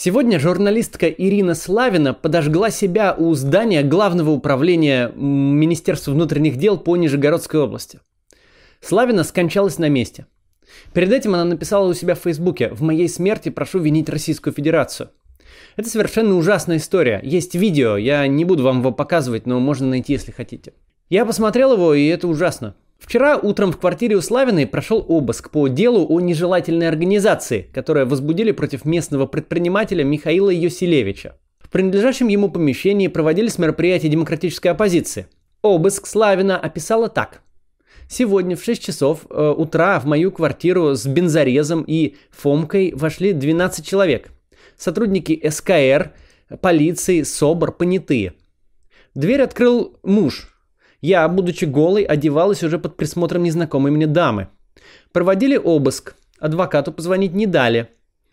Сегодня журналистка Ирина Славина подожгла себя у здания Главного управления Министерства внутренних дел по Нижегородской области. Славина скончалась на месте. Перед этим она написала у себя в Фейсбуке «В моей смерти прошу винить Российскую Федерацию». Это совершенно ужасная история. Есть видео, я не буду вам его показывать, но можно найти, если хотите. Я посмотрел его, и это ужасно. Вчера утром в квартире у Славиной прошел обыск по делу о нежелательной организации, которое возбудили против местного предпринимателя Михаила Йоселевича. В принадлежащем ему помещении проводились мероприятия демократической оппозиции. Обыск Славина описала так. Сегодня в 6 часов э, утра в мою квартиру с бензорезом и фомкой вошли 12 человек. Сотрудники СКР, полиции, СОБР, понятые. Дверь открыл муж, я, будучи голой, одевалась уже под присмотром незнакомой мне дамы. Проводили обыск. Адвокату позвонить не дали.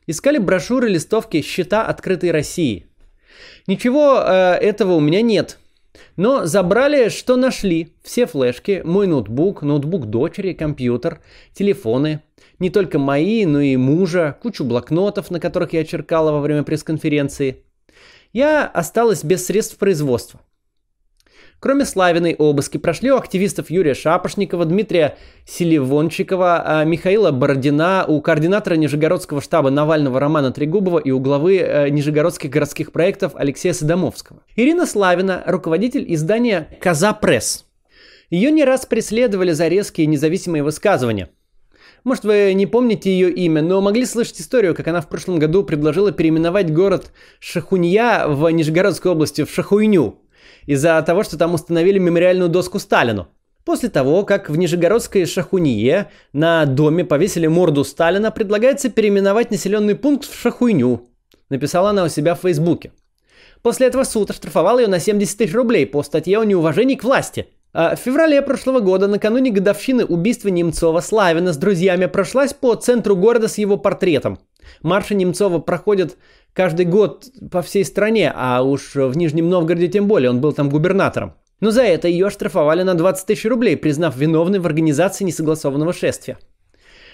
Искали брошюры, листовки, счета открытой России. Ничего э, этого у меня нет. Но забрали, что нашли. Все флешки, мой ноутбук, ноутбук дочери, компьютер, телефоны. Не только мои, но и мужа, кучу блокнотов, на которых я черкала во время пресс-конференции. Я осталась без средств производства. Кроме Славиной обыски прошли у активистов Юрия Шапошникова, Дмитрия Селивончикова, а Михаила Бородина, у координатора Нижегородского штаба Навального Романа Трегубова и у главы э, Нижегородских городских проектов Алексея Садомовского. Ирина Славина, руководитель издания «Коза Пресс». Ее не раз преследовали за резкие независимые высказывания. Может, вы не помните ее имя, но могли слышать историю, как она в прошлом году предложила переименовать город Шахунья в Нижегородской области в Шахуйню из-за того, что там установили мемориальную доску Сталину. После того, как в Нижегородской Шахунье на доме повесили морду Сталина, предлагается переименовать населенный пункт в Шахуйню. Написала она у себя в Фейсбуке. После этого суд оштрафовал ее на 70 тысяч рублей по статье о неуважении к власти. А в феврале прошлого года, накануне годовщины убийства Немцова, Славина с друзьями прошлась по центру города с его портретом. Марши Немцова проходят каждый год по всей стране, а уж в Нижнем Новгороде тем более, он был там губернатором. Но за это ее оштрафовали на 20 тысяч рублей, признав виновной в организации несогласованного шествия.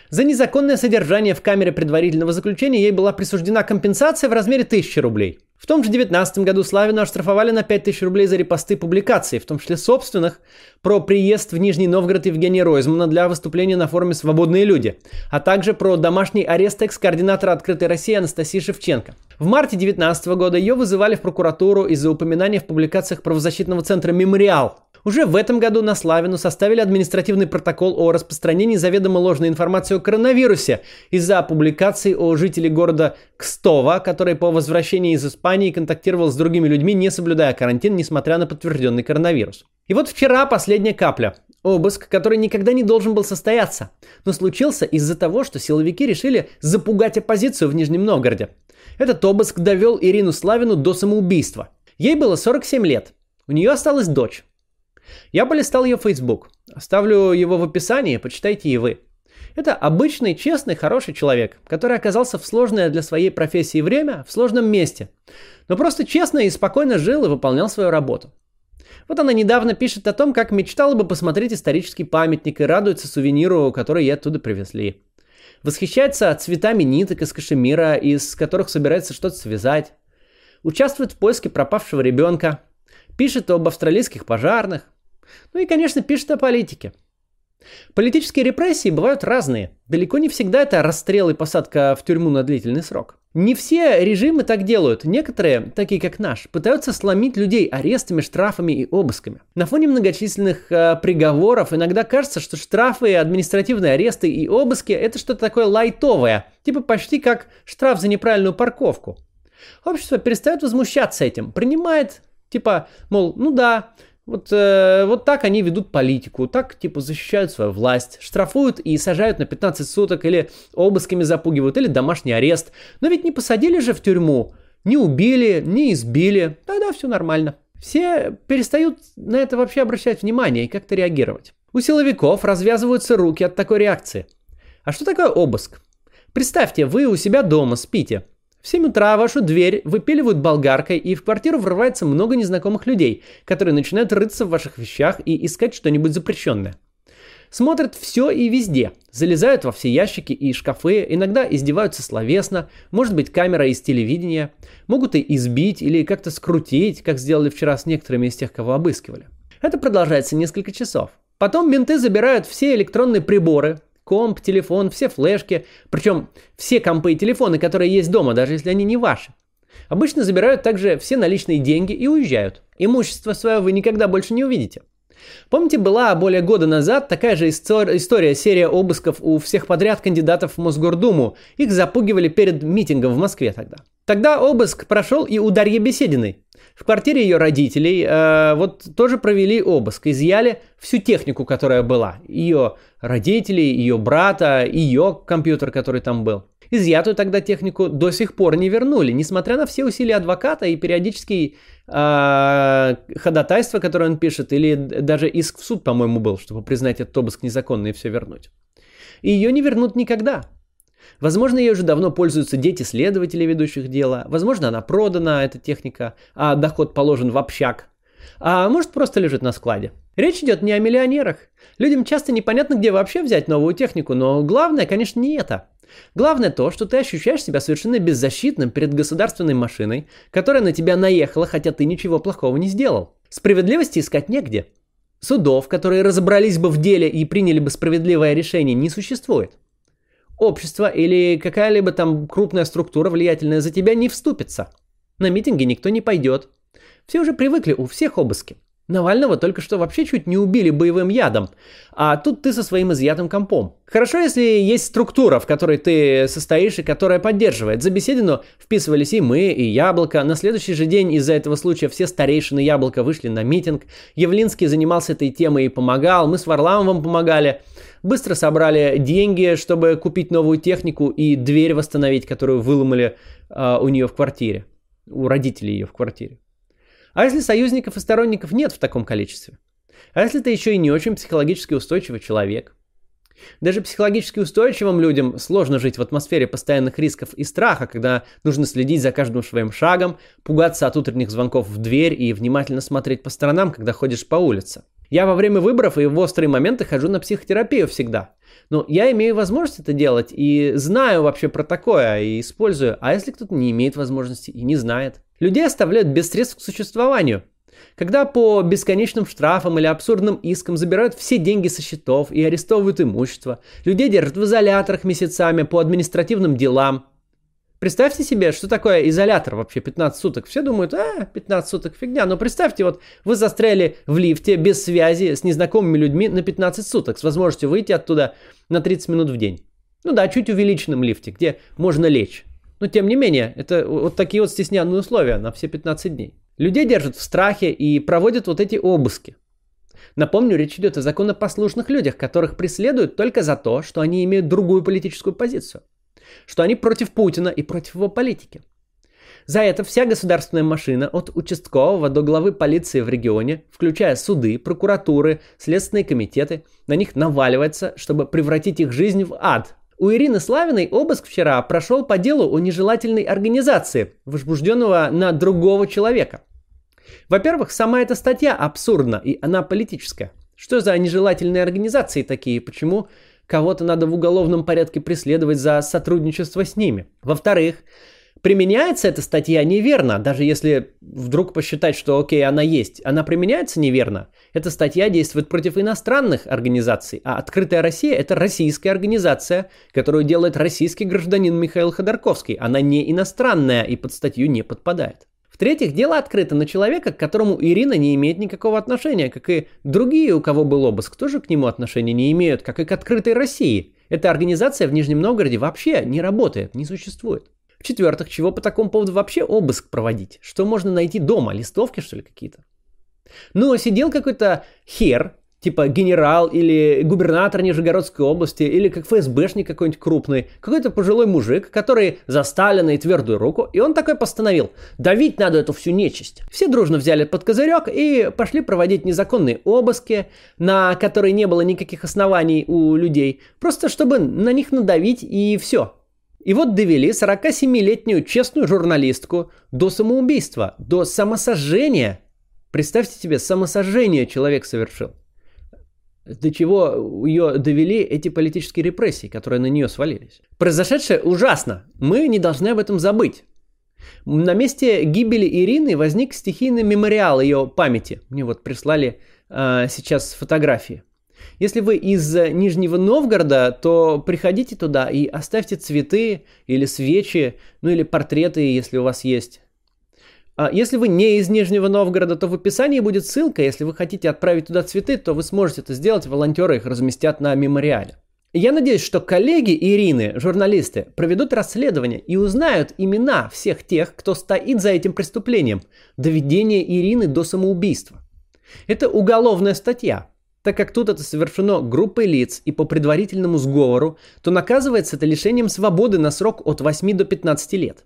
За незаконное содержание в камере предварительного заключения ей была присуждена компенсация в размере 1000 рублей. В том же 2019 году Славину оштрафовали на 5000 рублей за репосты публикаций, в том числе собственных, про приезд в Нижний Новгород Евгения Ройзмана для выступления на форуме «Свободные люди», а также про домашний арест экс-координатора «Открытой России» Анастасии Шевченко. В марте 2019 года ее вызывали в прокуратуру из-за упоминания в публикациях правозащитного центра «Мемориал», уже в этом году на Славину составили административный протокол о распространении заведомо ложной информации о коронавирусе из-за публикаций о жителе города Кстова, который по возвращении из Испании контактировал с другими людьми, не соблюдая карантин, несмотря на подтвержденный коронавирус. И вот вчера последняя капля. Обыск, который никогда не должен был состояться, но случился из-за того, что силовики решили запугать оппозицию в Нижнем Новгороде. Этот обыск довел Ирину Славину до самоубийства. Ей было 47 лет. У нее осталась дочь. Я полистал ее Facebook. Оставлю его в описании, почитайте и вы. Это обычный, честный, хороший человек, который оказался в сложное для своей профессии время, в сложном месте. Но просто честно и спокойно жил и выполнял свою работу. Вот она недавно пишет о том, как мечтала бы посмотреть исторический памятник и радуется сувениру, который ей оттуда привезли. Восхищается цветами ниток из кашемира, из которых собирается что-то связать. Участвует в поиске пропавшего ребенка. Пишет об австралийских пожарных, ну и, конечно, пишет о политике. Политические репрессии бывают разные. Далеко не всегда это расстрел и посадка в тюрьму на длительный срок. Не все режимы так делают. Некоторые, такие как наш, пытаются сломить людей арестами, штрафами и обысками. На фоне многочисленных э, приговоров иногда кажется, что штрафы, административные аресты и обыски это что-то такое лайтовое, типа почти как штраф за неправильную парковку. Общество перестает возмущаться этим, принимает, типа, мол, ну да, вот, э, вот так они ведут политику, так типа защищают свою власть, штрафуют и сажают на 15 суток или обысками запугивают, или домашний арест. Но ведь не посадили же в тюрьму, не убили, не избили, тогда все нормально. Все перестают на это вообще обращать внимание и как-то реагировать. У силовиков развязываются руки от такой реакции. А что такое обыск? Представьте, вы у себя дома спите, в 7 утра вашу дверь выпиливают болгаркой, и в квартиру врывается много незнакомых людей, которые начинают рыться в ваших вещах и искать что-нибудь запрещенное. Смотрят все и везде. Залезают во все ящики и шкафы, иногда издеваются словесно, может быть камера из телевидения. Могут и избить или как-то скрутить, как сделали вчера с некоторыми из тех, кого обыскивали. Это продолжается несколько часов. Потом менты забирают все электронные приборы, комп, телефон, все флешки, причем все компы и телефоны, которые есть дома, даже если они не ваши. Обычно забирают также все наличные деньги и уезжают. Имущество свое вы никогда больше не увидите. Помните, была более года назад такая же история, серия обысков у всех подряд кандидатов в Мосгордуму. Их запугивали перед митингом в Москве тогда. Тогда обыск прошел и у Дарьи Бесединой. В квартире ее родителей э, вот тоже провели обыск, изъяли всю технику, которая была. Ее родителей, ее брата, ее компьютер, который там был. Изъятую тогда технику до сих пор не вернули, несмотря на все усилия адвоката и периодические э, ходатайства, которые он пишет, или даже иск в суд, по-моему, был, чтобы признать этот обыск незаконный и все вернуть. И ее не вернут никогда. Возможно, ей уже давно пользуются дети следователей, ведущих дело. Возможно, она продана, эта техника, а доход положен в общак. А может, просто лежит на складе. Речь идет не о миллионерах. Людям часто непонятно, где вообще взять новую технику, но главное, конечно, не это. Главное то, что ты ощущаешь себя совершенно беззащитным перед государственной машиной, которая на тебя наехала, хотя ты ничего плохого не сделал. Справедливости искать негде. Судов, которые разобрались бы в деле и приняли бы справедливое решение, не существует. Общество или какая-либо там крупная структура влиятельная за тебя не вступится. На митинги никто не пойдет. Все уже привыкли, у всех обыски. Навального только что вообще чуть не убили боевым ядом, а тут ты со своим изъятым компом. Хорошо, если есть структура, в которой ты состоишь и которая поддерживает. За беседину вписывались и мы, и Яблоко. На следующий же день из-за этого случая все старейшины Яблока вышли на митинг. Явлинский занимался этой темой и помогал, мы с Варламовым помогали. Быстро собрали деньги, чтобы купить новую технику и дверь восстановить, которую выломали э, у нее в квартире, у родителей ее в квартире. А если союзников и сторонников нет в таком количестве? А если ты еще и не очень психологически устойчивый человек? Даже психологически устойчивым людям сложно жить в атмосфере постоянных рисков и страха, когда нужно следить за каждым своим шагом, пугаться от утренних звонков в дверь и внимательно смотреть по сторонам, когда ходишь по улице. Я во время выборов и в острые моменты хожу на психотерапию всегда. Но я имею возможность это делать и знаю вообще про такое и использую. А если кто-то не имеет возможности и не знает? Людей оставляют без средств к существованию. Когда по бесконечным штрафам или абсурдным искам забирают все деньги со счетов и арестовывают имущество, людей держат в изоляторах месяцами по административным делам. Представьте себе, что такое изолятор вообще 15 суток. Все думают, а, 15 суток фигня. Но представьте, вот вы застряли в лифте без связи с незнакомыми людьми на 15 суток с возможностью выйти оттуда на 30 минут в день. Ну да, чуть увеличенном лифте, где можно лечь. Но тем не менее, это вот такие вот стесненные условия на все 15 дней. Людей держат в страхе и проводят вот эти обыски. Напомню, речь идет о законопослушных людях, которых преследуют только за то, что они имеют другую политическую позицию. Что они против Путина и против его политики. За это вся государственная машина от участкового до главы полиции в регионе, включая суды, прокуратуры, следственные комитеты, на них наваливается, чтобы превратить их жизнь в ад, у Ирины Славиной обыск вчера прошел по делу о нежелательной организации, возбужденного на другого человека. Во-первых, сама эта статья абсурдна, и она политическая. Что за нежелательные организации такие? Почему кого-то надо в уголовном порядке преследовать за сотрудничество с ними? Во-вторых, применяется эта статья неверно, даже если вдруг посчитать, что окей, она есть. Она применяется неверно. Эта статья действует против иностранных организаций, а «Открытая Россия» — это российская организация, которую делает российский гражданин Михаил Ходорковский. Она не иностранная и под статью не подпадает. В-третьих, дело открыто на человека, к которому Ирина не имеет никакого отношения, как и другие, у кого был обыск, тоже к нему отношения не имеют, как и к «Открытой России». Эта организация в Нижнем Новгороде вообще не работает, не существует. В-четвертых, чего по такому поводу вообще обыск проводить? Что можно найти дома? Листовки, что ли, какие-то? Ну, сидел какой-то хер, типа генерал или губернатор Нижегородской области, или как ФСБшник какой-нибудь крупный, какой-то пожилой мужик, который за Сталина и твердую руку, и он такой постановил, давить надо эту всю нечисть. Все дружно взяли под козырек и пошли проводить незаконные обыски, на которые не было никаких оснований у людей, просто чтобы на них надавить и все. И вот довели 47-летнюю честную журналистку до самоубийства, до самосожжения – Представьте себе, самосожжение человек совершил. до чего ее довели эти политические репрессии, которые на нее свалились. Произошедшее ужасно. Мы не должны об этом забыть. На месте гибели Ирины возник стихийный мемориал ее памяти. Мне вот прислали э, сейчас фотографии. Если вы из Нижнего Новгорода, то приходите туда и оставьте цветы или свечи, ну или портреты, если у вас есть. А если вы не из Нижнего Новгорода, то в описании будет ссылка. Если вы хотите отправить туда цветы, то вы сможете это сделать. Волонтеры их разместят на мемориале. Я надеюсь, что коллеги Ирины, журналисты, проведут расследование и узнают имена всех тех, кто стоит за этим преступлением – доведение Ирины до самоубийства. Это уголовная статья. Так как тут это совершено группой лиц и по предварительному сговору, то наказывается это лишением свободы на срок от 8 до 15 лет.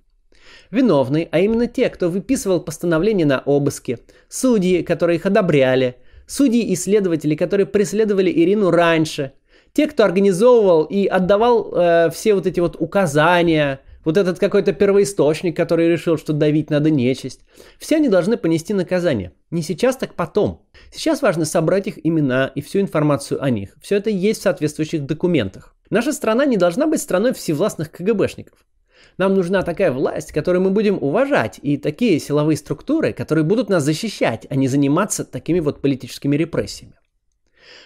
Виновные, а именно те, кто выписывал постановления на обыски, судьи, которые их одобряли, судьи и следователи, которые преследовали Ирину раньше – те, кто организовывал и отдавал э, все вот эти вот указания, вот этот какой-то первоисточник, который решил, что давить надо нечисть, все они должны понести наказание. Не сейчас, так потом. Сейчас важно собрать их имена и всю информацию о них. Все это есть в соответствующих документах. Наша страна не должна быть страной всевластных КГБшников. Нам нужна такая власть, которую мы будем уважать, и такие силовые структуры, которые будут нас защищать, а не заниматься такими вот политическими репрессиями.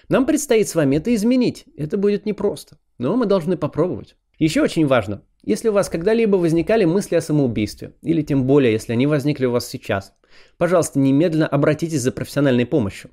Нам предстоит с вами это изменить. Это будет непросто, но мы должны попробовать. Еще очень важно, если у вас когда-либо возникали мысли о самоубийстве, или тем более, если они возникли у вас сейчас, пожалуйста, немедленно обратитесь за профессиональной помощью.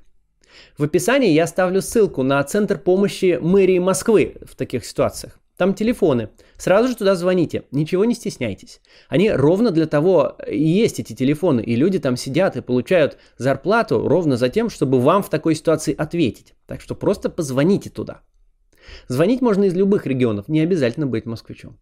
В описании я оставлю ссылку на Центр помощи мэрии Москвы в таких ситуациях. Там телефоны. Сразу же туда звоните. Ничего не стесняйтесь. Они ровно для того и есть эти телефоны. И люди там сидят и получают зарплату ровно за тем, чтобы вам в такой ситуации ответить. Так что просто позвоните туда. Звонить можно из любых регионов, не обязательно быть москвичом.